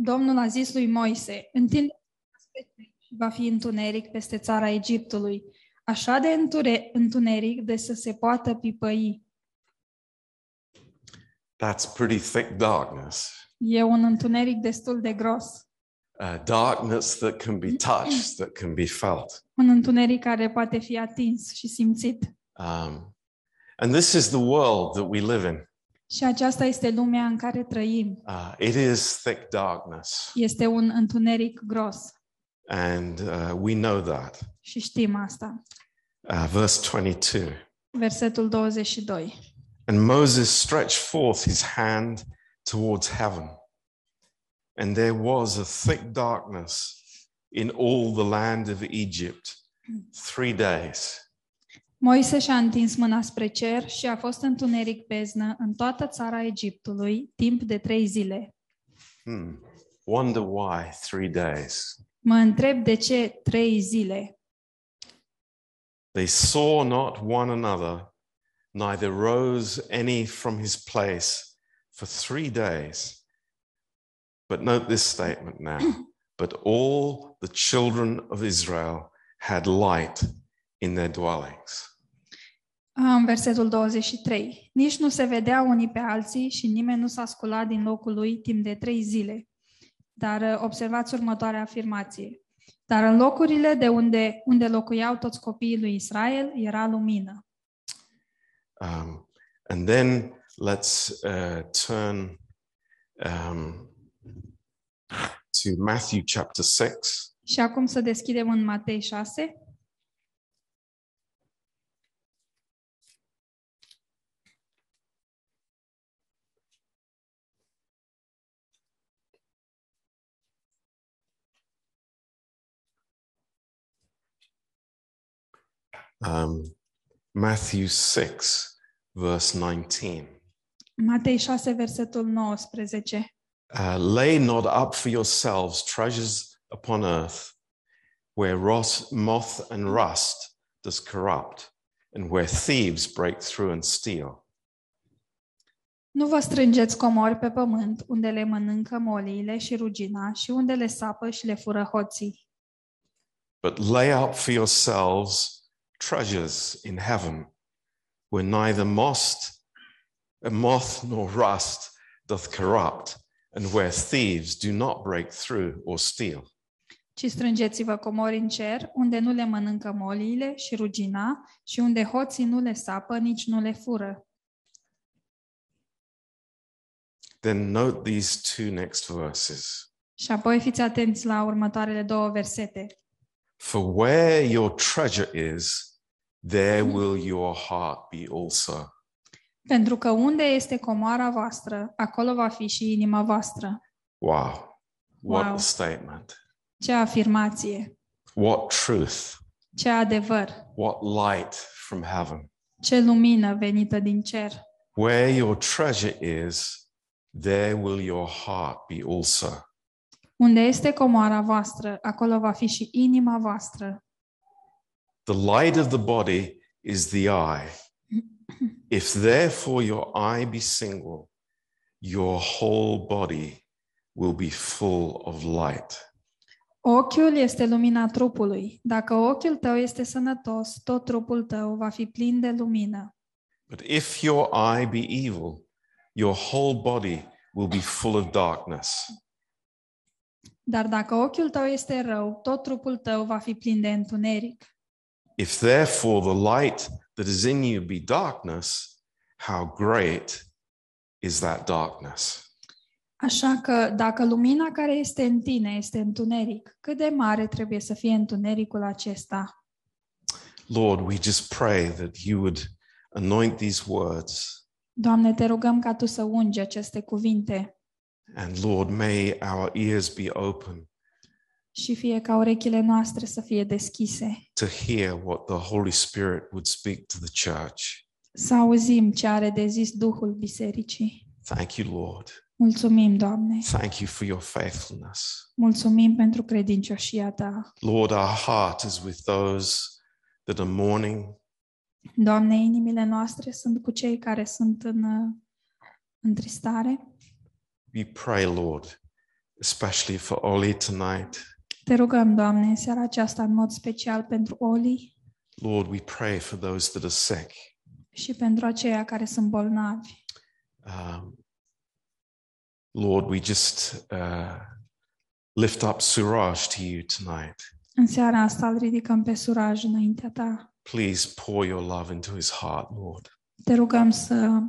Domnul a zis lui Moise, întinde și va fi întuneric peste țara Egiptului, așa de înture- întuneric de să se poată pipăi. That's pretty thick darkness. E un întuneric destul de gros. Uh, darkness that can be touched, that can be felt. Un întuneric care poate fi atins și simțit. Um, and this is the world that we live in. Și aceasta este lumea în care trăim. Uh, it is thick darkness, Este un întuneric gros and uh, we know that. și știm asta. Uh, verse 22 Versetul 22. And Moses stretched forth his hand towards heaven, and there was a thick darkness in all the land of Egypt three days. Moise și-a întins mâna spre cer și a fost întuneric beznă în toată țara Egiptului timp de trei zile. Hmm. Wonder why three days? Mă întreb de ce trei zile. They saw not one another, neither rose any from his place for three days. But note this statement now. But all the children of Israel had light in their dwellings. În versetul 23. Nici nu se vedea unii pe alții și nimeni nu s-a sculat din locul lui timp de trei zile. Dar uh, observați următoarea afirmație. Dar în locurile de unde, unde locuiau toți copiii lui Israel era lumină. Um, and then let's uh, turn um, to Matthew chapter 6. Și acum să deschidem în Matei 6. Um, Matthew 6, verse 19. Matei 6, versetul 19. Uh, lay not up for yourselves treasures upon earth, where ros- moth and rust does corrupt, and where thieves break through and steal. Nu vă strângeți comori pe pământ, unde le mănâncă moliile și rugina și unde le sapă și le fură hoții. But lay up for yourselves treasures in heaven, where neither moth, moth nor rust doth corrupt, and where thieves do not break through or steal. Ci strângeți-vă comori în cer, unde nu le mănâncă moliile și rugina și unde hoții nu le sapă, nici nu le fură. Then note these two next verses. Și apoi fiți atenți la următoarele două versete. For where your treasure is, there will your heart be also. Pentru că unde este comoara voastră, acolo va fi și inima voastră. Wow. What Wow. a statement. Ce afirmație, What truth. ce adevăr, What light from heaven. ce lumină venită din cer. Where your treasure is, there will your heart be also. Unde este comoara voastră, acolo va fi și inima voastră. The light of the body is the eye. If therefore your eye be single, your whole body will be full of light. Ochiul este lumina trupului. Dacă ochiul tău este sănătos, tot trupul tău va fi plin de lumină. But if your eye be evil, your whole body will be full of darkness. Dar dacă ochiul tău este rău, tot trupul tău va fi plin de întuneric. If therefore the light that is in you be darkness, how great is that darkness? Așa că dacă lumina care este în tine este întuneric, cât de mare trebuie să fie întunericul acesta? Lord, we just pray that you would anoint these words. Doamne, te rugăm ca Tu să ungi aceste cuvinte And Lord, may our ears be open și fie ca urechile noastre să fie deschise, to hear what the Holy Spirit would speak to the church. să auzim ce are de zis Duhul Bisericii. Thank you, Lord. Mulțumim, Doamne! Thank you for your faithfulness. Mulțumim pentru credincioșia Ta. Lord, our heart is with those that are mourning. Doamne, inimile noastre sunt cu cei care sunt în uh, întristare. We pray, Lord, especially for Oli tonight. Te rugăm, Doamne, în seara aceasta în mod special pentru Oli Lord, we pray for those that are sick. și pentru aceia care sunt bolnavi. Um, Lord, we just uh, lift up Suraj to you tonight. În seara asta îl ridicăm pe suraj înaintea ta. Please pour your love into his heart, Lord. Te rugăm să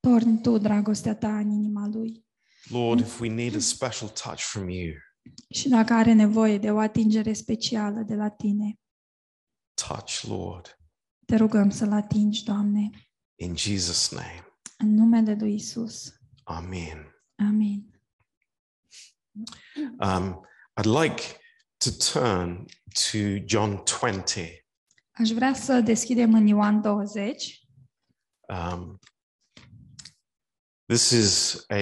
torni tu dragostea ta în inima lui. Lord, if we need a special touch from you, Și dacă are nevoie de o atingere specială de la tine, touch, Lord, te rugăm să-l atingi, Doamne, in Jesus' name. în numele lui Isus. Amen. Amin. Um, I'd like to turn to John 20. Aș vrea să deschidem în Ioan 20. Um, this is a,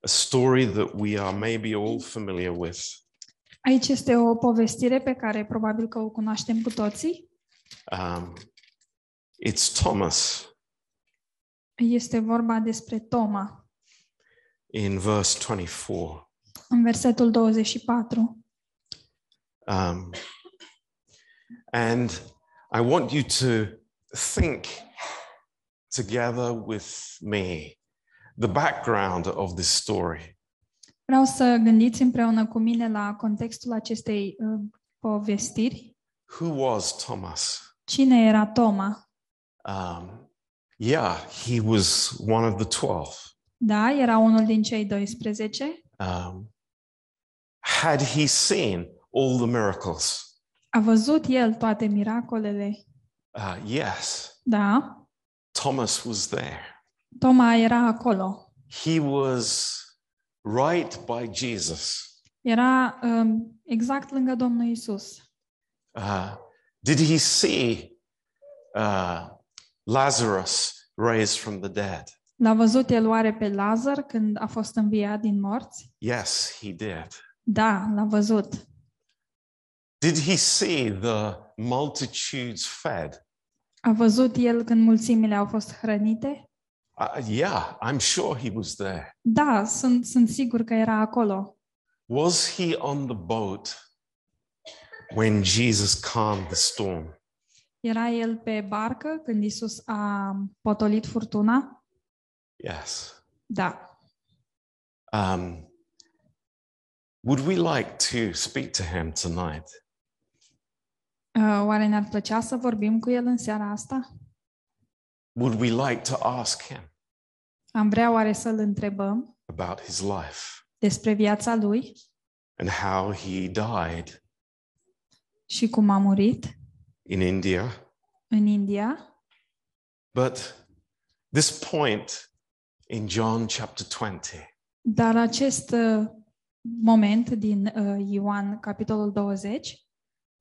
a story that we are maybe all familiar with. Aici este o povestire pe care probabil că o cunoaștem cu toții. Um, it's Thomas Este vorba despre Toma, in verse 24. în versetul 24. Um, and I want you to think together with me the background of this story. Vreau să gândiți împreună cu mine la contextul acestei uh, povestiri. Who was Thomas? Cine era Toma? Um, yeah, he was one of the 12. Da, era unul din cei 12. Um, had he seen all the miracles? A văzut el toate miracolele? Uh, yes, Da. Thomas was there. Toma era acolo. He was right by Jesus. Era um, exact lângă Domnul Isus. Uh, did he see uh, Lazarus raised from the dead? L-a văzut el oare pe Lazar când a fost înviat din morți? Yes, he did. Da, l-a văzut. Did he see the multitudes fed? A văzut el când mulțimile au fost hrănite? Uh, yeah, I'm sure he was there. Da, sunt, sunt sigur că era acolo. Was he on the boat when Jesus calmed the storm? Era el pe barcă când Isus a potolit furtuna? Yes. Da. Um, would we like to speak to him tonight? Uh, Oare ne-ar plăcea să vorbim cu el în seara asta? Would we like to ask him Am vrea oare să-l întrebăm about his life despre viața lui and how he died și cum a murit in India? în India? But this point in John chapter 20 Dar acest uh, moment din uh, Ioan, capitolul 20,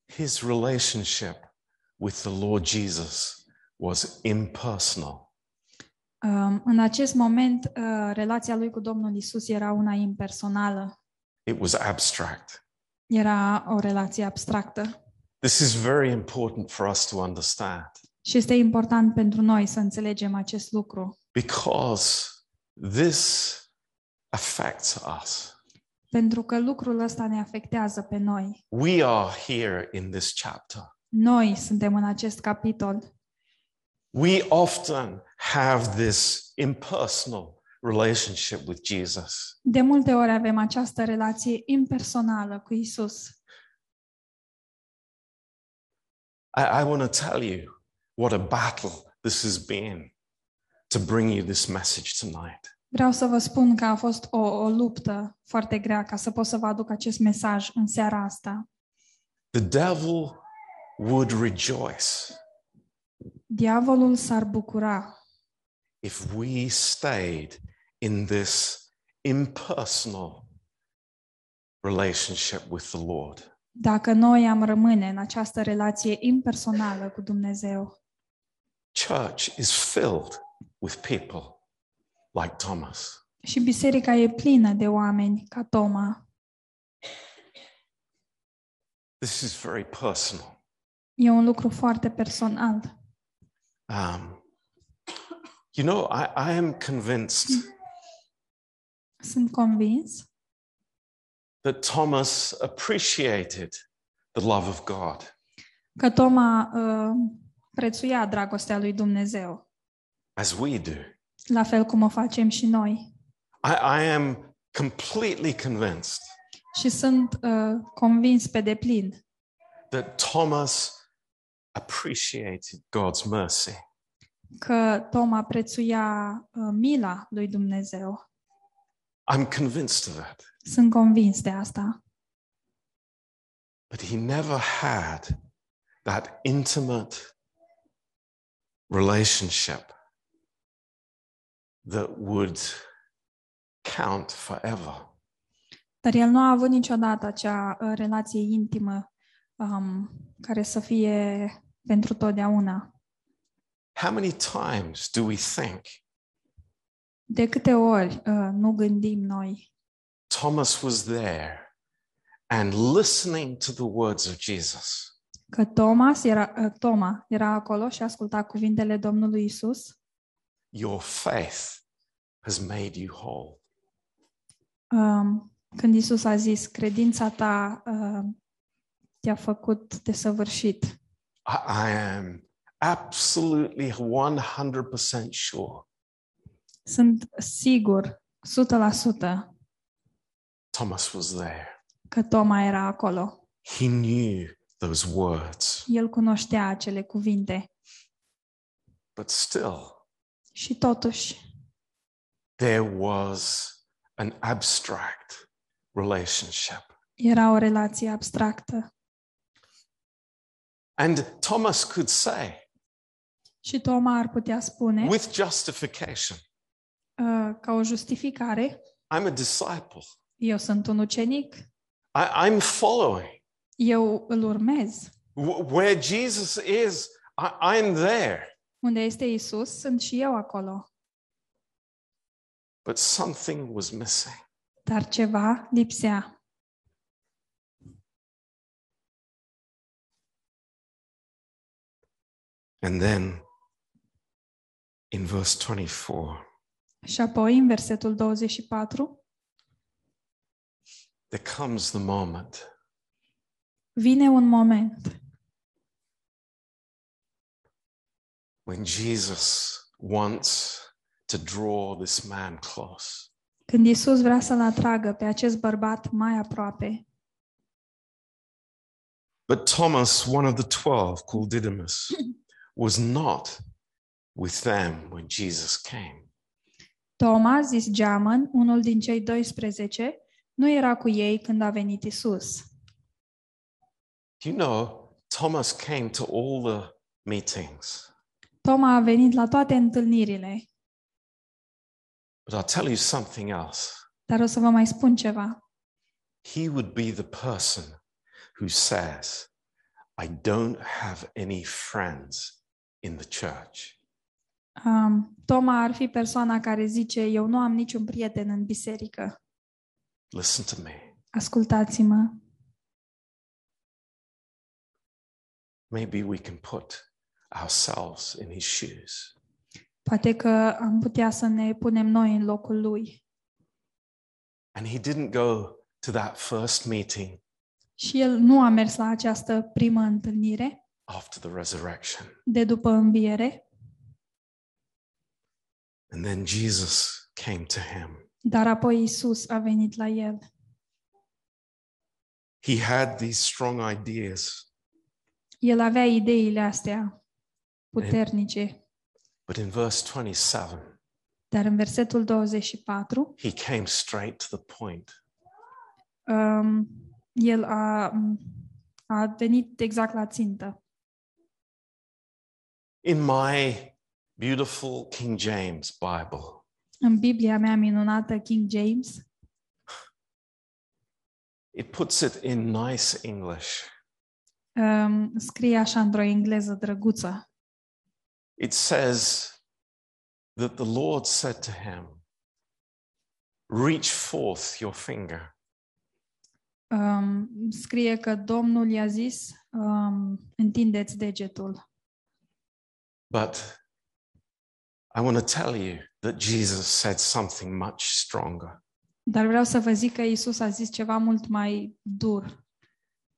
his relationship with the Lord Jesus was impersonal. um, în acest moment, uh, relația lui cu Domnul Isus era una impersonală. It was abstract. Era o relație abstractă. This is very important for us to understand Și este important pentru noi să înțelegem acest lucru, because this affects us. pentru că lucrul ăsta ne afectează pe noi. We are here in this chapter. Noi suntem în acest capitol. We often have this impersonal relationship with Jesus. De multe ori avem această relație impersonală cu Isus. I, I want to tell you what a battle this has been to bring you this message tonight. Vreau să vă spun că a fost o, o luptă foarte grea ca să pot să vă aduc acest mesaj în seara asta. The devil would rejoice Diavolul s-ar bucura if we stayed in this impersonal relationship with the Lord. dacă noi am rămâne în această relație impersonală cu Dumnezeu. Church is filled with people like Thomas. Și biserica e plină de oameni ca Toma. This is very personal. E un lucru foarte personal. Um, you know, I, I am convinced Sunt convins that Thomas appreciated the love of God. Că Toma uh, prețuia dragostea lui Dumnezeu, as we do. la fel cum o facem și noi. I, I am completely convinced Și sunt uh, convins pe deplin that Thomas appreciated God's mercy. că Toma prețuia uh, mila lui Dumnezeu. I'm convinced of that. Sunt convins de asta. But he never had that intimate relationship that would count forever. Dar el nu a avut niciodată acea uh, relație intimă um, care să fie pentru totdeauna. How many times do we think De câte ori uh, nu gândim noi Thomas was there and listening to the words of Jesus? că Thomas era, uh, Toma era acolo și asculta cuvintele Domnului Isus? Your faith has made you whole. Um, când Isus a zis, credința ta uh, te-a făcut desăvârșit. I, I am absolutely 100% sure Sunt sigur, 100%, Thomas was there. că Toma era acolo. He knew those words, El cunoștea acele cuvinte. but still, Și totuși, there was an abstract relationship. era o relație abstractă. And Thomas could say, Și Toma ar putea spune, with justification, uh, ca o justificare, I'm a disciple. eu sunt un ucenic, I, I'm following. eu îl urmez. W- where Jesus is, I, I'm there. Unde este Isus, sunt și eu acolo. But something was missing. Dar ceva lipsea. And then in verse 24, Și apoi, în versetul 24, there comes the moment vine un moment when Jesus wants to draw this man close. când Isus vrea să-l atragă pe acest bărbat mai aproape. But Thomas, one of the twelve, called Didymus, was not with them when Jesus came. Toma, zis Geamăn, unul din cei 12, nu era cu ei când a venit Isus. Do you know, Thomas came to all the meetings. Toma a venit la toate întâlnirile, But I'll tell you something else. dar o să vă mai spun ceva. He would be the person who says, I don't have any friends in the church. Um, Toma ar fi persoana care zice, eu nu am niciun prieten în biserică. Listen to me. Ascultați-mă. Maybe we can put ourselves in his shoes. Poate că am putea să ne punem noi în locul lui. And he didn't go to that first meeting Și el nu a mers la această primă întâlnire after the resurrection. de după înviere, And then Jesus came to him. dar apoi Isus a venit la el. He had these strong ideas, El avea ideile astea puternice, but in verse 27, dar în versetul 24, he came straight to the point. um, el a, a venit exact la țintă. In my beautiful King James Bible, În Biblia mea minunată King James, it puts it in nice English. um, scrie așa într-o engleză drăguță. It says that the Lord said to him, Reach forth your finger. Um, scrie că Domnul i-a zis, um, întindeți degetul. But I want to tell you that Jesus said something much stronger. Dar vreau să vă zic că Isus a zis ceva mult mai dur.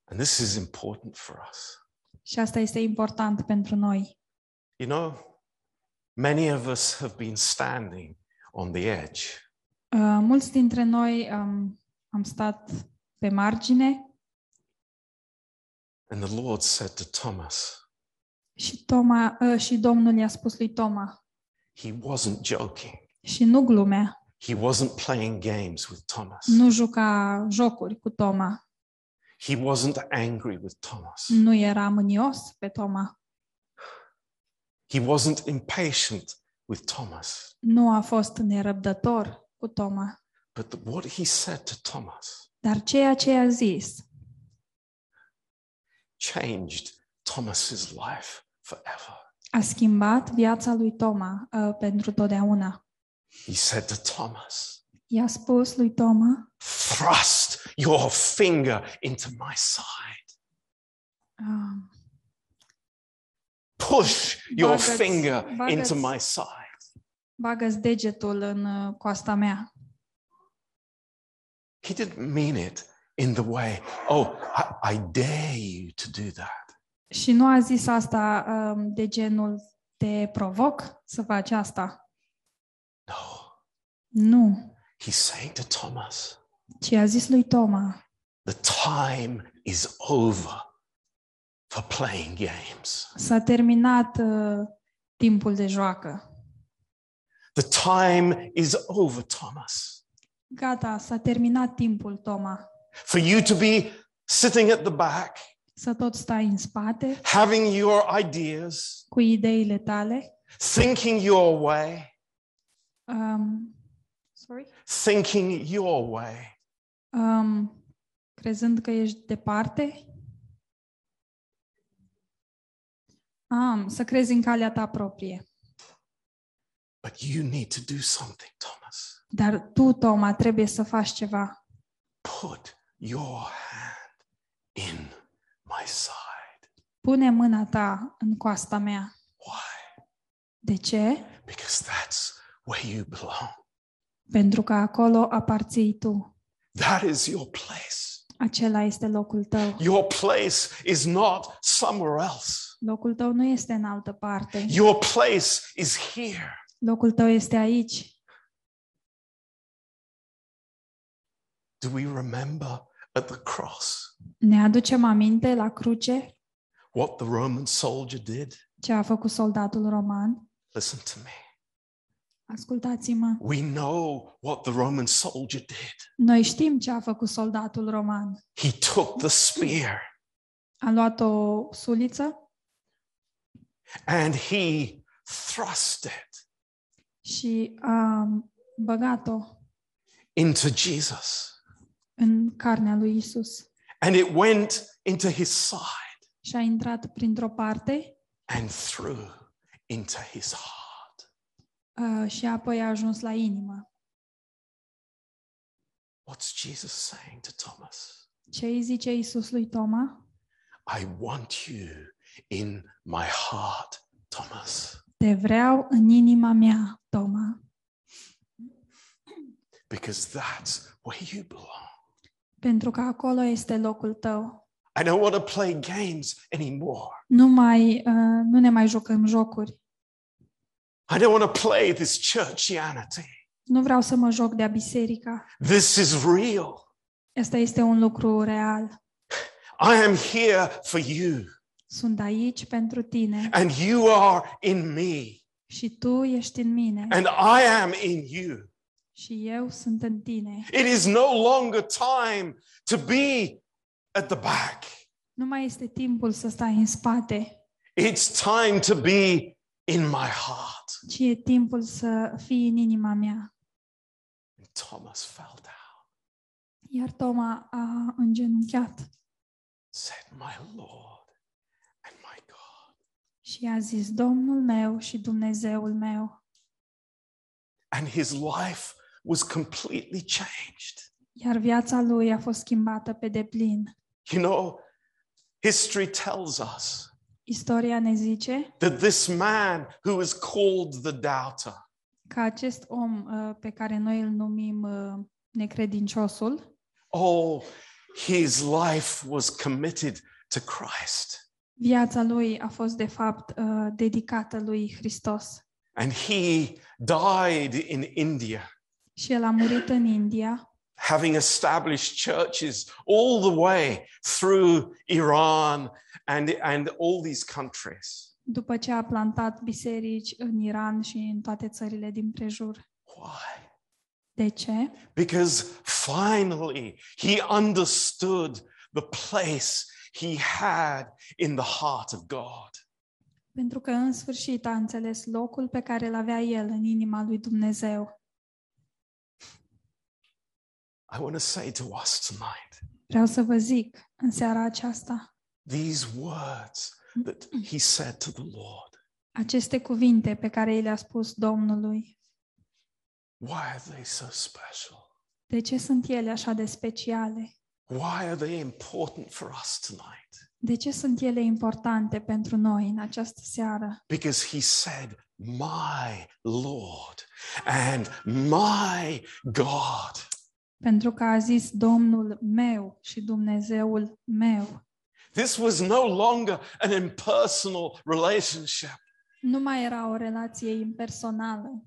And this is important for us. Și asta este important pentru noi. You know, many of us have been standing on the edge. Uh, mulți dintre noi um, am stat pe margine And the Lord said to Thomas, și, Toma, uh, și Domnul i-a spus lui Toma he wasn't joking. și nu glumea, He wasn't playing games with Thomas. nu juca jocuri cu Toma, He wasn't angry with Thomas. nu era mânios pe Toma, He wasn't impatient with Thomas. nu a fost nerăbdător cu Toma. But the- what he said to Thomas Dar ceea ce a zis changed Thomas's life forever. a schimbat viața lui Toma uh, pentru totdeauna. He said to Thomas, I-a spus lui Toma, Thrust your finger into my side. uh, Push your Bagă-ți- finger bagă-ți- into my side. bagă-ți degetul în uh, coasta mea. He didn't mean it in the way, oh, I, I dare you to do that. Și nu a zis asta um, de genul te provoc să faci asta. No, Nu, he's saying to Thomas, ci a zis lui Toma, the time is over for playing games. s-a terminat uh, timpul de joacă. The time is over, Thomas, Gata, s-a terminat timpul, Toma. for you to be sitting at the back, Să tot stai în spate having your ideas, cu ideile tale. thinking your way, Um, sorry? thinking your way. Um, crezând că ești departe. Um, să crezi în calea ta proprie. But you need to do something, Thomas. Dar tu, Toma, trebuie să faci ceva. Put your hand in my side. Pune mâna ta în coasta mea. Why? De ce? Because that's where you belong. Pentru că acolo aparții tu. That is your place. Acela este locul tău. Your place is not somewhere else. Locul tău nu este în altă parte. Your place is here. Locul tău este aici. Do we remember at the cross Ne aducem aminte la cruce what the Roman soldier did? ce a făcut soldatul roman? Listen to me. Ascultați-mă. We know what the Roman soldier did. Noi știm ce a făcut soldatul roman. He took the spear A luat o suliță and he thrust it și a băgat-o into Jesus. În carnea lui Isus And it went into his side și a intrat printr-o parte and through into his heart. uh, și apoi a ajuns la inimă. What's Jesus saying to Thomas? Ce îi zice Isus lui Toma? I want you in my heart, Thomas, Te vreau în inima mea, Toma, because that's where you belong. Pentru că acolo este locul tău. I don't want to play games anymore. Nu mai, uh, nu ne mai jucăm jocuri. I don't want to play this churchianity. Nu vreau să mă joc de-a biserica. This is real. Asta este un lucru real. I am here for you, Sunt aici pentru tine and you are in me, și tu ești în mine and I am in you. Și eu sunt în tine. It is no longer time to be at the back. Nu mai este timpul să stai în spate, It's time to be in my heart. ci e timpul să fii în inima mea. And Thomas fell down, Iar Toma a îngenunchiat said, My Lord and my God. și a zis, Domnul meu și Dumnezeul meu. And his life was completely changed. Iar viața lui a fost schimbată pe deplin. You know, history tells us Istoria ne zice that this man who is called the doubter, că acest om uh, pe care noi îl numim uh, necredinciosul, Oh, his life was committed to Christ. viața lui a fost de fapt uh, dedicată lui Hristos. And he died in India, Și el a murit în India, having established churches all the way through Iran and, and all these countries. după ce a plantat biserici în Iran și în toate țările din prejur. Why? De ce? Because finally he understood the place he had in the heart of God. Pentru că în sfârșit a înțeles locul pe care îl avea el în inima lui Dumnezeu. I want to say to us tonight Vreau să vă zic în seara aceasta, these words that he said to the Lord. aceste cuvinte pe care i le-a spus Domnului, Why are they so special? de ce sunt ele așa de speciale? Why are they important for us tonight? De ce sunt ele importante pentru noi în această seară? Because he said, My Lord and my God. Pentru că a zis Domnul meu și Dumnezeul meu. This was no longer an impersonal relationship. Nu mai era o relație impersonală.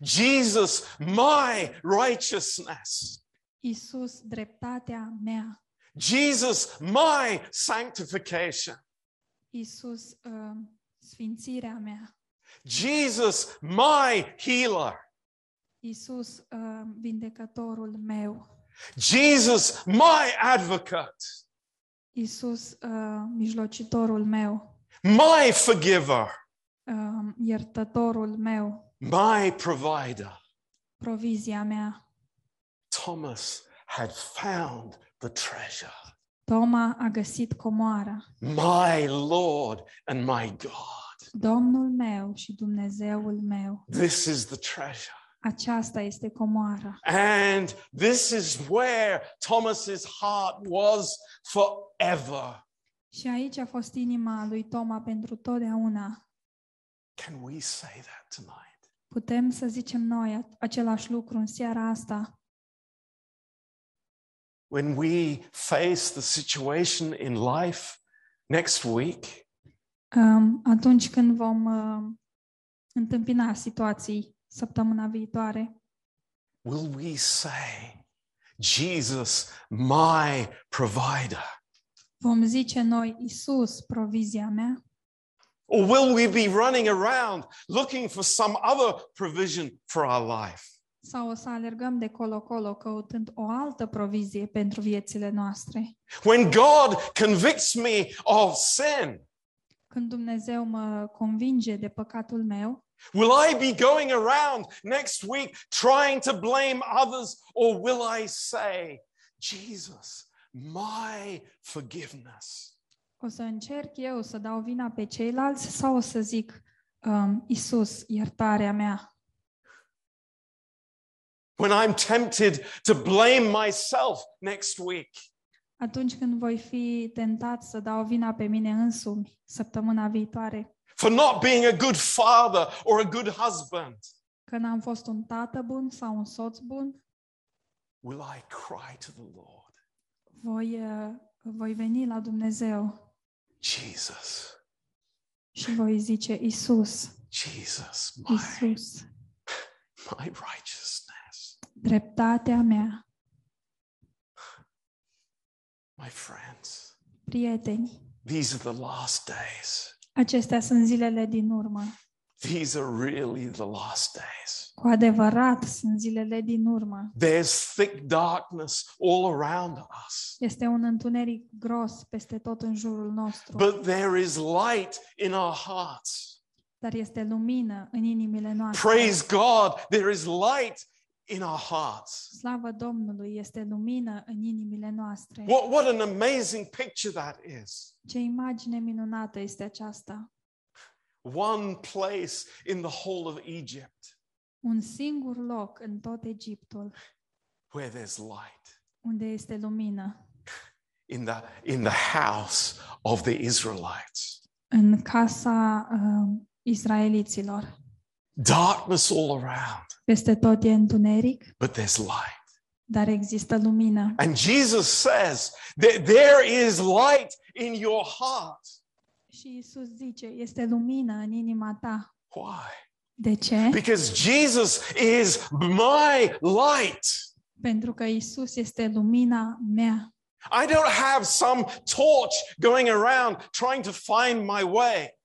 Jesus, my righteousness. Isus, dreptatea mea. Jesus, my sanctification. Isus, uh, sfințirea mea. Jesus, my healer. Isus, uh, vindecătorul meu. Jesus, my advocate. Isus, uh, mijlocitorul meu. My forgiver. Uh, iertătorul meu. My provider. Provizia mea. Thomas had found the treasure. Toma a găsit comoara. My Lord and my God. Domnul meu și Dumnezeul meu. This is the treasure. Aceasta este comoara. And this is where Thomas's heart was forever. Și aici a fost inima lui Toma pentru totdeauna. Can we say that tonight? Putem să zicem noi a- același lucru în seara asta. When we face the situation in life next week, Um, atunci când vom uh, întâmpina situații săptămâna viitoare, will we say, Jesus, my provider? vom zice noi, Isus, provizia mea? Or will we be running around looking for some other provision for our life? Sau o să alergăm de colo-colo căutând o altă provizie pentru viețile noastre? When God convicts me of sin, Când Dumnezeu mă convinge de păcatul meu, will I be going around next week trying to blame others, or will I say, Jesus, my forgiveness? o să încerc eu să dau vina pe ceilalți sau o să zic, um, Isus, iertarea mea? When I'm tempted to blame myself next week, Atunci când voi fi tentat să dau vina pe mine însumi săptămâna viitoare, for not being a good father or a good husband, că n-am fost un tată bun sau un soț bun, will I cry to the Lord, voi, uh, voi veni la Dumnezeu. Jesus, și voi zice, Isus, Jesus, my, Isus, my righteousness? dreptatea mea, My friends, prieteni, these are the last days. Acestea sunt zilele din urmă. These are really the last days. Cu adevărat sunt zilele din urmă. There's thick darkness all around us, Este un întuneric gros peste tot în jurul nostru, but there is light in our hearts. dar este lumină în inimile noastre. Praise God, there is light in our hearts. Slavă Domnului, este lumină în inimile noastre. What, what an amazing picture that is. Ce imagine minunată este aceasta! One place in the whole of Egypt Un singur loc în tot Egiptul where there's light. unde este lumină, In the, in the house of the Israelites. în casa uh, israeliților. Darkness all around, Peste tot e întuneric, but there's light. dar există lumină. And Jesus says that there is light in your heart. Și Isus zice, este lumină în inima ta. Why? De ce? Because Jesus is my light. Pentru că Isus este lumina mea. I don't have some torch going around trying to find my way.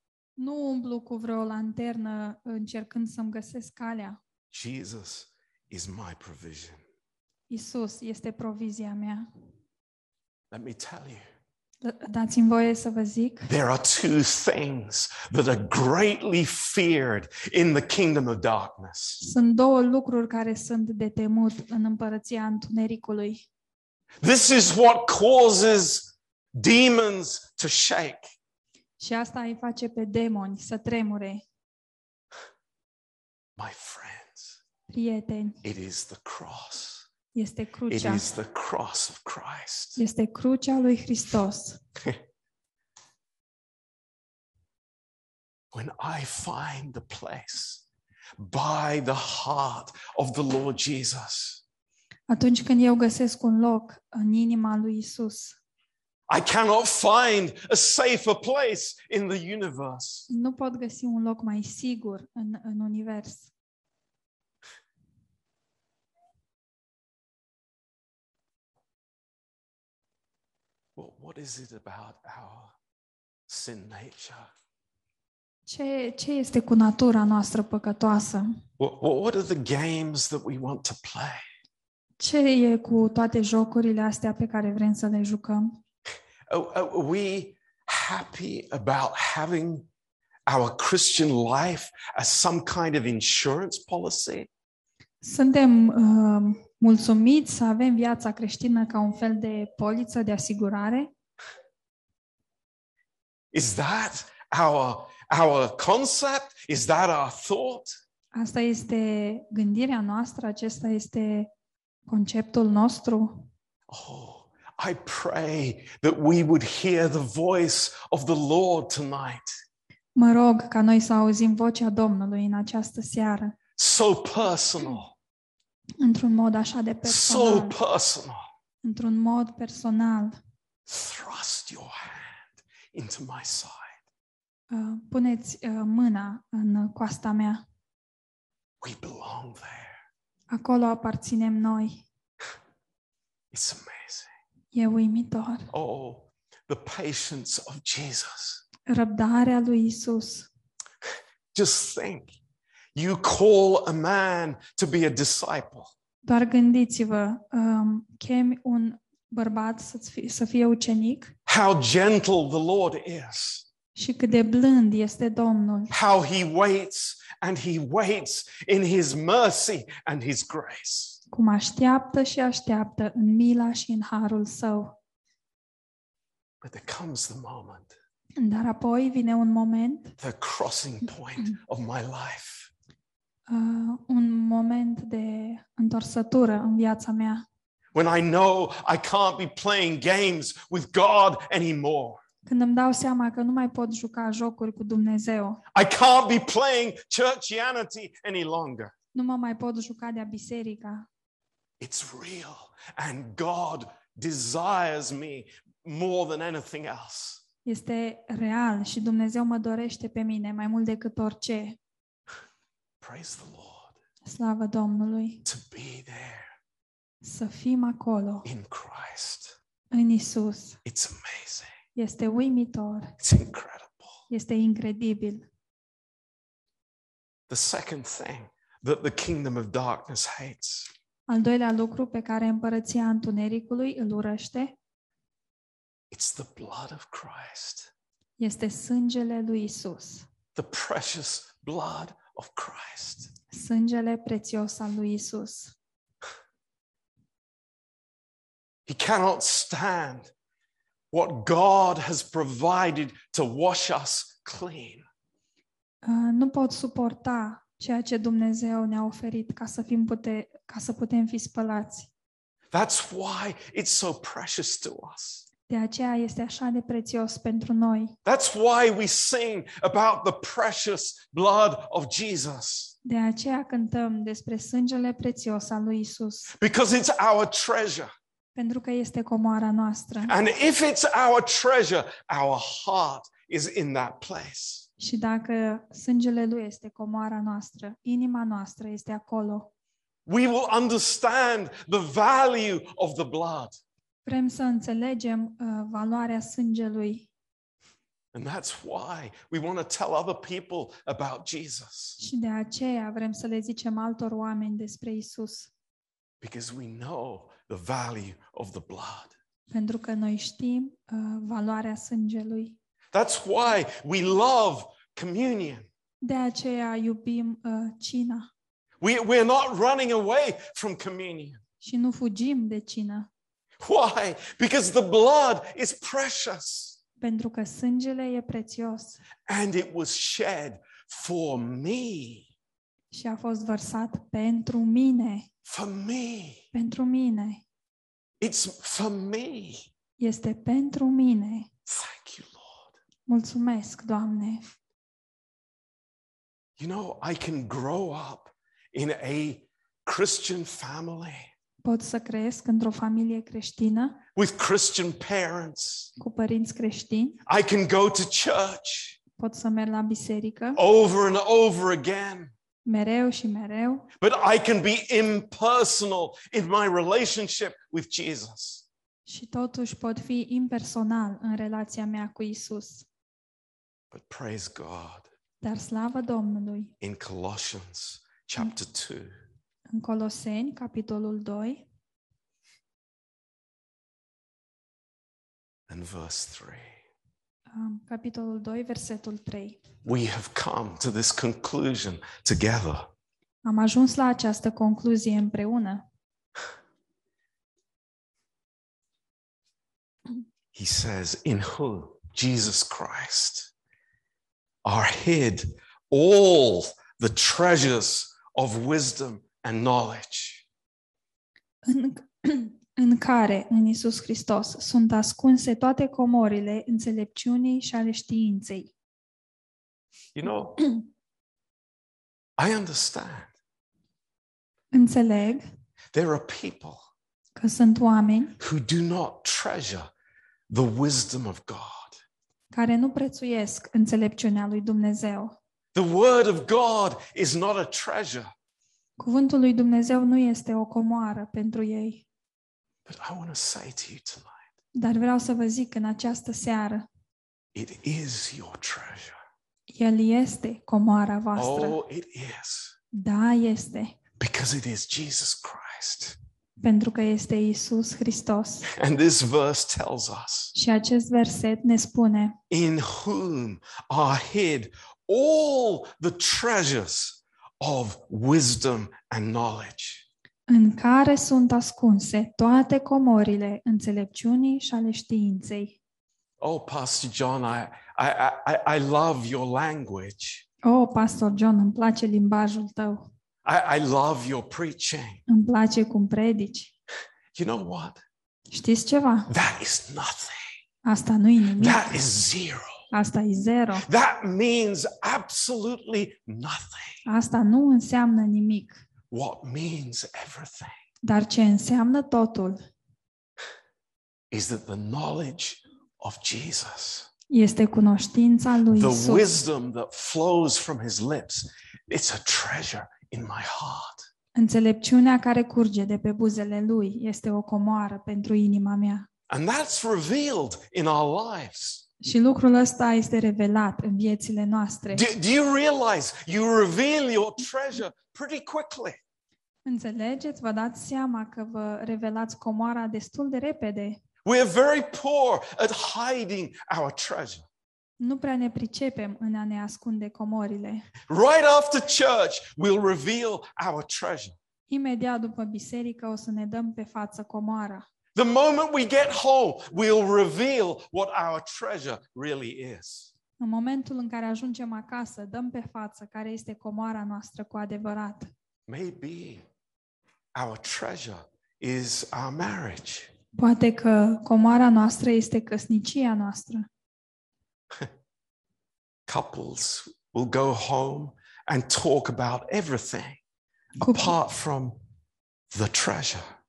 Nu umblu cu vreo lanternă încercând să-mi găsesc calea. Jesus is my provision. Isus este provizia mea. Let me tell you, D- Dați-mi voie să vă zic, there are two things that are greatly feared in the kingdom of darkness. sunt două lucruri care sunt de temut în împărăția întunericului. This is what causes demons to shake. Și asta îi face pe demoni să tremure. My friends, Prieteni, it is the cross. este It crucea. is the cross of Christ. Este crucea lui Hristos. When I find the place by the heart of the Lord Jesus, Atunci când eu găsesc un loc în inima lui Isus, I cannot find a safer place in the universe. nu pot găsi un loc mai sigur în, în univers. Well, what is it about our sin nature? Ce, ce este cu natura noastră păcătoasă? What, what are the games that we want to play? Ce e cu toate jocurile astea pe care vrem să le jucăm? Are, are we happy about having our Christian life as some kind of insurance policy? Suntem uh, mulțumiți să avem viața creștină ca un fel de poliță de asigurare? Is that our, our concept? Is that our thought? Asta este gândirea noastră, acesta este conceptul nostru. Oh, I pray that we would hear the voice of the Lord tonight. Mă rog ca noi să auzim vocea Domnului în această seară, So personal, într-un mod așa de so personal, personal. într-un mod personal. Thrust your hand into my side. Uh, Puneți uh, mâna în coasta mea. We belong there. Acolo aparținem noi. It's amazing. Oh, the patience of Jesus. Răbdarea lui Isus. Just think you call a man to be a disciple. Doar gândiți-vă, um, chemi un bărbat să să fie ucenic How gentle the Lord is. și cât de blând este Domnul. How he waits and he waits in his mercy and his grace. Cum așteaptă și așteaptă în mila și în harul său. But there comes the moment, Dar apoi vine un moment, the crossing point of my life. uh, un moment de întorsătură în viața mea. When I know I can't be playing games with God anymore. Când îmi dau seama că nu mai pot juca jocuri cu Dumnezeu, I can't be playing churchianity any longer. nu mă mai pot juca de-a biserica. It's real. And God desires me more than anything else. Este real și Dumnezeu mă dorește pe mine mai mult decât orice. Praise the Lord. Slavă Domnului! To be there Să fim acolo, in Christ. în Isus. It's amazing. Este uimitor, It's incredible. este incredibil. The second thing that the kingdom of darkness hates Al doilea lucru pe care împărăția întunericului îl urăște it's the blood of Christ, este sângele lui Isus. the precious blood of Christ. Sângele prețios al lui Isus. He cannot stand what God has provided to wash us clean. Uh, Nu pot suporta ceea ce Dumnezeu ne-a oferit ca să, fim pute- ca să putem fi spălați. That's why it's so precious to us. De aceea este așa de prețios pentru noi. That's why we sing about the precious blood of Jesus. De aceea cântăm despre sângele prețios al lui Isus, because it's our treasure. pentru că este comoara noastră. And if it's our treasure, our heart is in that place. Și dacă sângele lui este comoara noastră, inima noastră este acolo. We will understand the value of the blood. Vrem să înțelegem uh, valoarea sângelui And that's why we want to tell other people about Jesus. și de aceea vrem să le zicem altor oameni despre Isus, Because we know the value of the blood. pentru că noi știm uh, valoarea sângelui. That's why we love communion. De aceea iubim uh, cina We, we're not running away from communion. și nu fugim de cină, Why? Because the blood is precious pentru că sângele e prețios and it was shed for me. și a fost vărsat pentru mine, For me. pentru mine. It's for me. Este pentru mine. Thank you, Lord. Mulțumesc, Doamne. You know, I can grow up in a Christian family Pot să cresc într-o familie creștină, with Christian parents. cu părinți creștini, I can go to church pot să merg la biserică over and over again. mereu și mereu, But I can be impersonal in my relationship with Jesus. și totuși pot fi impersonal în relația mea cu Isus. But praise God Dar slavă Domnului! in Colossians chapter 2. În Coloseni, capitolul 2, and verse 3. um, capitolul 2, versetul 3. We have come to this conclusion together. Am ajuns la această concluzie împreună. He says, In whom Jesus Christ are hid all the treasures of wisdom and knowledge. În, în care, în Isus Hristos, sunt ascunse toate comorile înțelepciunii și ale științei. You know, I understand Înțeleg there are people că sunt oameni who do not treasure the wisdom of God. Care nu prețuiesc înțelepciunea lui Dumnezeu. The word of God is not a treasure. Cuvântul lui Dumnezeu nu este o comoară pentru ei. But I want to say to you tonight, Dar vreau să vă zic în această seară, it is your treasure. El este comoara voastră. Oh, it is. Da, este. Because it is Jesus Christ. Pentru că este Isus Hristos. And this verse tells us Și acest verset ne spune, in whom are hid all the treasures of wisdom and knowledge. în care sunt ascunse toate comorile înțelepciunii și ale științei. Oh, Pastor John, I, I, I, I love your language. Oh, Pastor John, îmi place limbajul tău. I, I love your preaching. Îmi place cum predici. You know what? Știți ceva? That is nothing. Asta nu-i nimic. That is zero. Asta e zero. That means absolutely nothing. Asta nu înseamnă nimic. What means everything Dar ce înseamnă totul is that the knowledge of Jesus, este cunoștința lui the Isus. wisdom that flows from his lips, it's a treasure in my heart. Înțelepciunea care curge de pe buzele lui este o comoară pentru inima mea. And that's revealed in our lives. Și lucrul ăsta este revelat în viețile noastre. Do, do you realize you reveal your treasure pretty quickly? Înțelegeți? Vă dați seama că vă revelați comoara destul de repede. We are very poor at hiding our treasure. Nu prea ne pricepem în a ne ascunde comorile. Right after church, we'll reveal our treasure. Imediat după biserică o să ne dăm pe față comoara. The moment we get home, we'll reveal what our treasure really is. În momentul în care ajungem acasă, dăm pe față care este comoara noastră cu adevărat. Maybe our treasure is our marriage. Poate că comoara noastră este căsnicia noastră. Couples will go home and talk about everything apart from the treasure.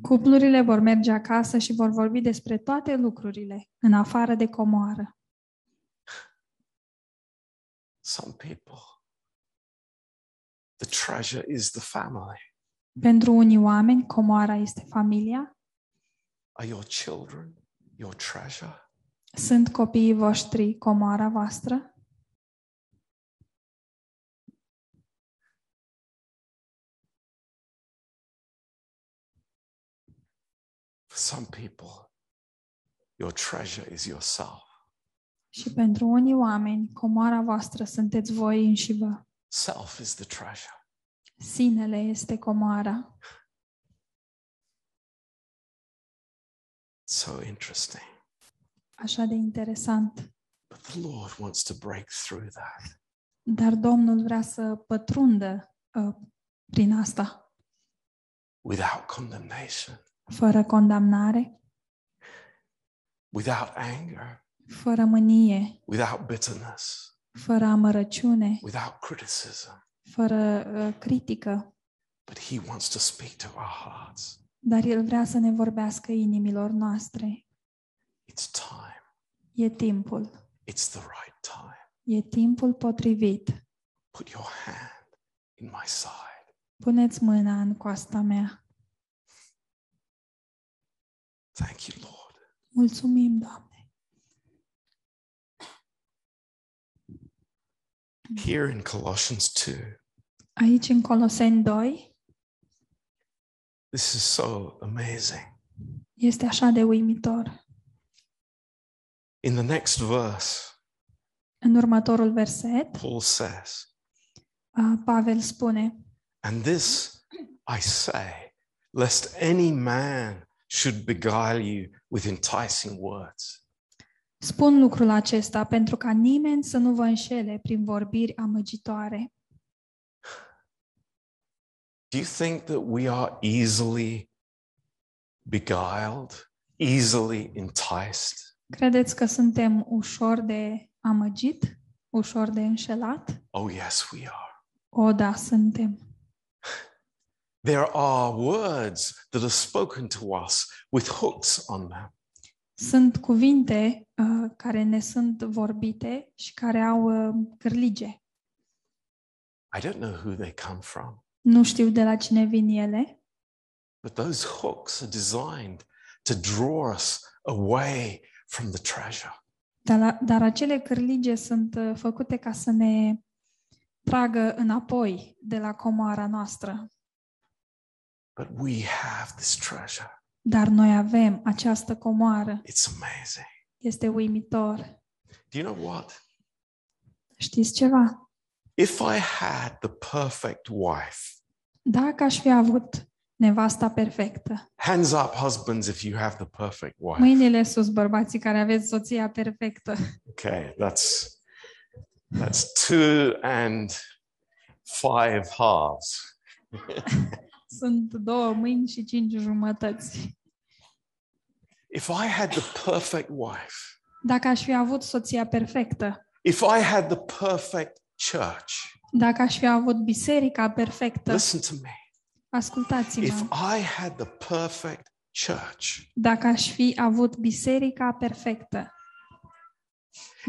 cuplurile vor merge acasă și vor vorbi despre toate lucrurile, în afară de comoară. Some people, the treasure is the family. Pentru unii oameni, comoara este familia, Are your children your treasure? Sunt copiii voștri comoara voastră. For some people, your treasure is yourself. Și pentru unii oameni, comoara voastră sunteți voi înși vă. Self is the treasure. Sinele este comoara. So interesting. Așa de interesant. But the Lord wants to break through that. Dar Domnul vrea să pătrundă uh, prin asta, without condemnation, fără condamnare, without anger, fără mânie, without bitterness, fără amărăciune, without criticism. fără uh, critică. But He wants to speak to our hearts. Dar El vrea să ne vorbească inimilor noastre. It's time. E timpul. It's the right time. E timpul potrivit. Put your hand in my side. Puneți mâna în coasta mea. Thank you, Lord. Mulțumim, Doamne. Here in Colossians 2, Aici, în Coloseni 2, this is so amazing. este așa de uimitor. In the next verse, În următorul verset, Paul says, uh, Pavel spune, And this I say, lest any man should beguile you with enticing words. Spun lucrul acesta pentru ca nimeni să nu vă înșele prin vorbiri amăgitoare. Do you think that we are easily beguiled, easily enticed? Credeți că suntem ușor de amăgit? Ușor de înșelat? Oh, yes, we are. O, da, suntem. There are words that are spoken to us with hooks on them. Sunt cuvinte uh, care ne sunt vorbite și care au uh, cârlige. I don't know who they come from, Nu știu de la cine vin ele, but those hooks are designed to draw us away from the treasure. dar, la- dar acele cârlige sunt uh, făcute ca să ne tragă înapoi de la comoara noastră. But we have this treasure. Dar noi avem această comoară. It's amazing. Este uimitor. Do you know what? Știți ceva? If I had the perfect wife, Dacă aș fi avut nevasta perfectă, hands up, husbands, if you have the perfect wife. mâinile sus bărbații care aveți soția perfectă, Okay, that's that's two and five halves. sunt două mâini și cinci jumătăți. If I had the perfect wife, Dacă aș fi avut soția perfectă, if I had the perfect church, dacă aș fi avut biserica perfectă, listen to me. Ascultați-mă, If I had the perfect church, dacă aș fi avut biserica perfectă,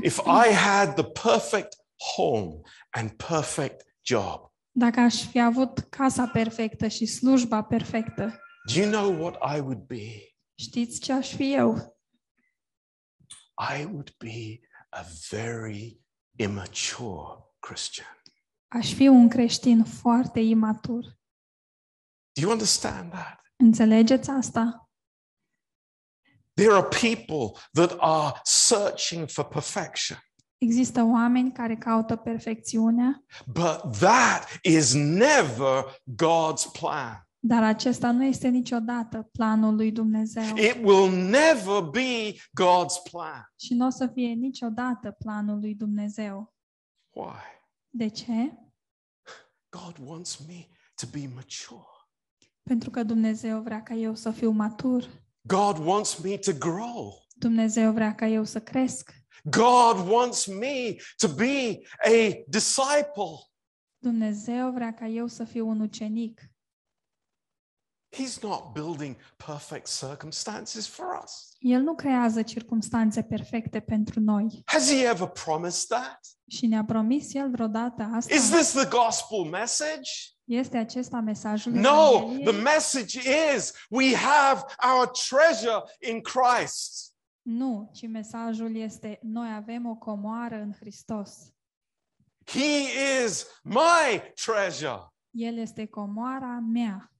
if I had the perfect home and perfect job, dacă aș fi avut casa perfectă și slujba perfectă, do you know what I would be? știți ce aș fi eu? I would be a very immature Christian. Aș fi un creștin foarte imatur. Do you understand that? Înțelegeți asta? There are people that are searching for perfection, Există oameni care caută perfecțiunea, but that is never God's plan. dar acesta nu este niciodată planul lui Dumnezeu It will never be God's plan. și nu o să fie niciodată planul lui Dumnezeu. Why? De ce? God wants me to be mature. Pentru că Dumnezeu vrea ca eu să fiu matur. God wants me to grow. Dumnezeu vrea ca eu să cresc. God wants me to be a disciple. Dumnezeu vrea ca eu să fiu un ucenic. He's not building perfect circumstances for us. El nu creează circumstanțe perfecte pentru noi. Has he ever promised that? Și ne-a promis El vreodată asta? Is this the gospel message? Este acesta mesajul No, Evangheliei? the message is we have our treasure in Christ. Nu, ci mesajul este noi avem o comoară în Hristos. He is my treasure. El este comoara mea.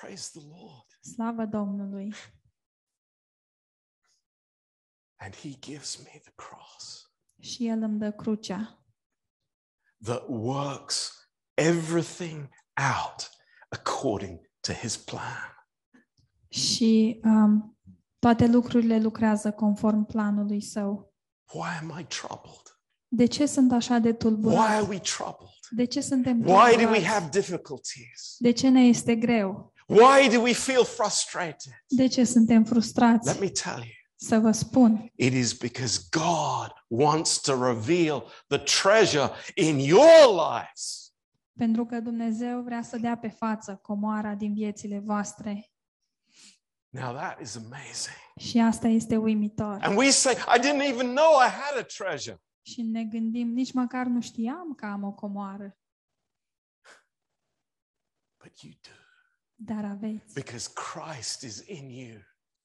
Praise the Lord. Slavă Domnului! And he gives me the cross Și El îmi dă crucea, that works everything out according to his plan. și um, toate lucrurile lucrează conform planului Său. Why am I troubled? De ce sunt așa de Why tulburat? are we troubled? De ce suntem Why do we tulburați? have difficulties? De ce ne este greu? Why do we feel frustrated? De ce suntem frustrați? Let me tell you, Să vă spun, it is because God wants to reveal the treasure in your lives. pentru că Dumnezeu vrea să dea pe față comoara din viețile voastre. Now that is amazing. Și asta este uimitor. And we say, I didn't even know I had a treasure. Și ne gândim, nici măcar nu știam că am o comoară, But you do. Dar aveți. Because Christ is in you.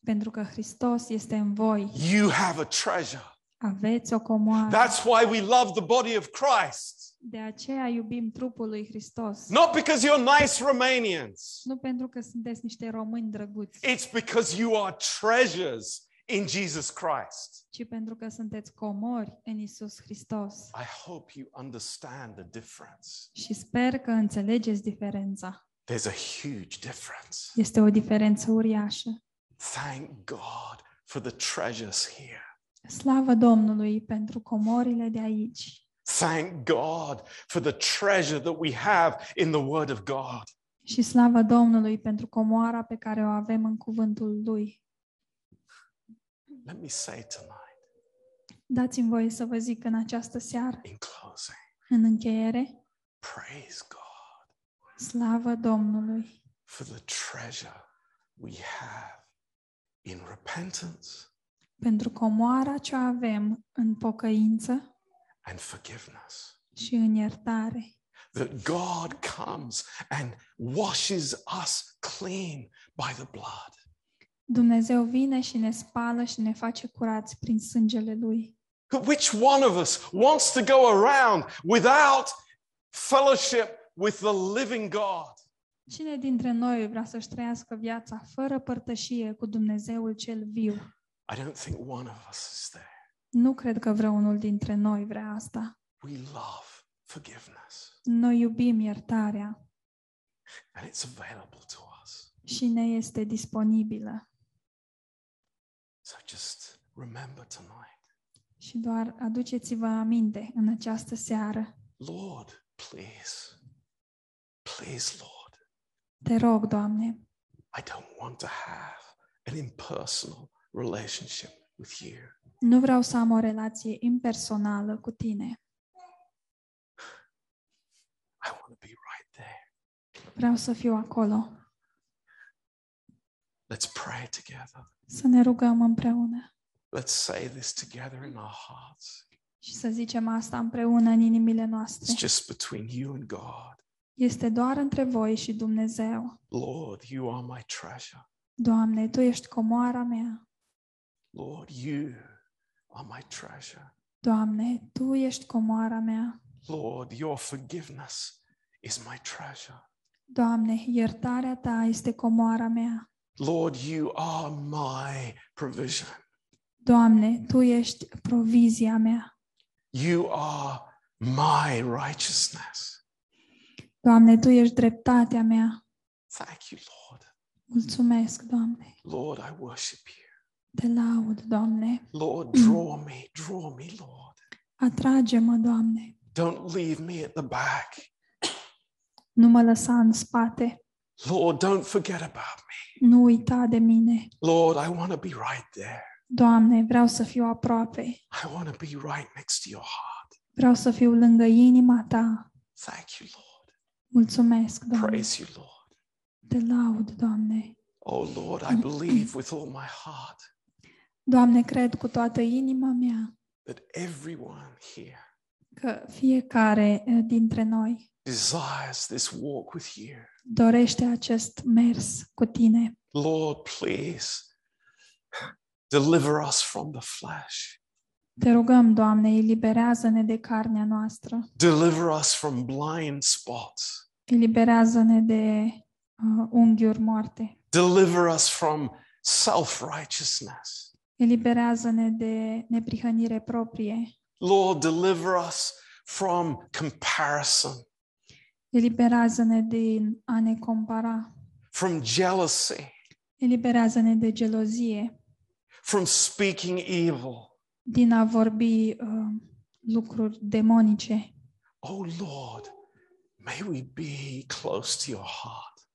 Pentru că Hristos este în voi. You have a treasure. Aveți o comoară. That's why we love the body of Christ. De aceea iubim trupul lui Hristos. Not because you're nice Romanians. Nu pentru că sunteți niște români drăguți, It's because you are treasures in Jesus Christ. ci pentru că sunteți comori în Isus Hristos. I hope you understand the difference. Și sper că înțelegeți diferența. There's a huge difference. Este o diferență uriașă. Thank God for the treasures here. Slavă Domnului pentru comorile de aici. Thank God for the treasure that we have in the Word of God. Și slavă Domnului pentru comoara pe care o avem în cuvântul Lui. Let me say tonight, Dați-mi voie să vă zic în această seară, in closing, în încheiere, praise God slavă Domnului for the treasure we have in repentance pentru comoara ce avem în pocăință and forgiveness. și în iertare. That God comes and washes us clean by the blood. Dumnezeu vine și ne spală și ne face curați prin sângele Lui. Which one of us wants to go around without fellowship with the living God? Cine dintre noi vrea să-și trăiască viața fără părtășie cu Dumnezeul cel viu? I don't think one of us is there. Nu cred că vreunul dintre noi vrea asta. We love forgiveness, Noi iubim iertarea and it's available to us. și ne este disponibilă. So just remember tonight, Și doar aduceți-vă aminte în această seară. Lord, please, please, Lord, Te rog, Doamne, I don't want to have an impersonal relationship with you. nu vreau să am o relație impersonală cu Tine. I want to be right there. Vreau să fiu acolo, Let's pray together. să ne rugăm împreună Let's say this together in our hearts. și să zicem asta împreună în inimile noastre. It's just between you and God. Este doar între voi și Dumnezeu. Lord, you are my treasure. Doamne, Tu ești comoara mea. Lord, you are my treasure. Doamne, Tu ești comoara mea. Lord, your forgiveness is my treasure. Doamne, iertarea Ta este comoara mea. Lord, you are my provision. Doamne, Tu ești provizia mea. You are my righteousness. Doamne, Tu ești dreptatea mea. Thank you, Lord. Mulțumesc, Doamne. Lord, I worship you. Te laud, Doamne. Lord, draw me, draw me, Lord. Atrage-mă, Doamne. Don't leave me at the back. Nu mă lăsa în spate. Lord, don't forget about me. Nu uita de mine. Lord, I want to be right there. Doamne, vreau să fiu aproape. I want to be right next to your heart. Vreau să fiu lângă inima Ta. Thank you, Lord. Mulțumesc, Doamne. Praise you, Lord. Te laud, Doamne. Oh, Lord, I believe with all my heart Doamne, cred cu toată inima mea that everyone here că fiecare eh, dintre noi desires this walk with you. dorește acest mers cu tine. Lord, please deliver us from the flesh. Te rugăm, Doamne, eliberează-ne de carnea noastră. Deliver us from blind spots. Eliberează-ne de uh, unghiuri moarte. Deliver us from self righteousness. Eliberează-ne de neprihănire proprie. Lord, deliver us from comparison, Eliberează-ne din a ne compara. from jealousy, Eliberează-ne de gelozie, from speaking evil. Din a vorbi uh, lucruri demonice. Oh Lord, may we be close to your heart.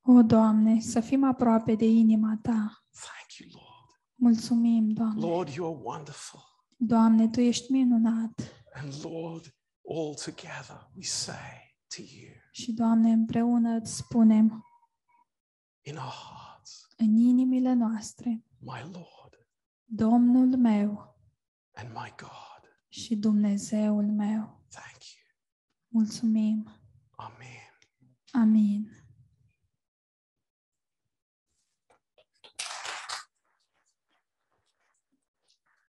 O, Doamne, să fim aproape de inima Ta. Thank you, Lord. Mulțumim, Doamne. Lord, you are wonderful. Doamne, Tu ești minunat. And Lord, all together we say to you Și, Doamne, împreună îți spunem in our hearts, în inimile noastre, my Lord Domnul meu and my God. Și Dumnezeul meu. Thank you. Mulțumim. Amen. Amen.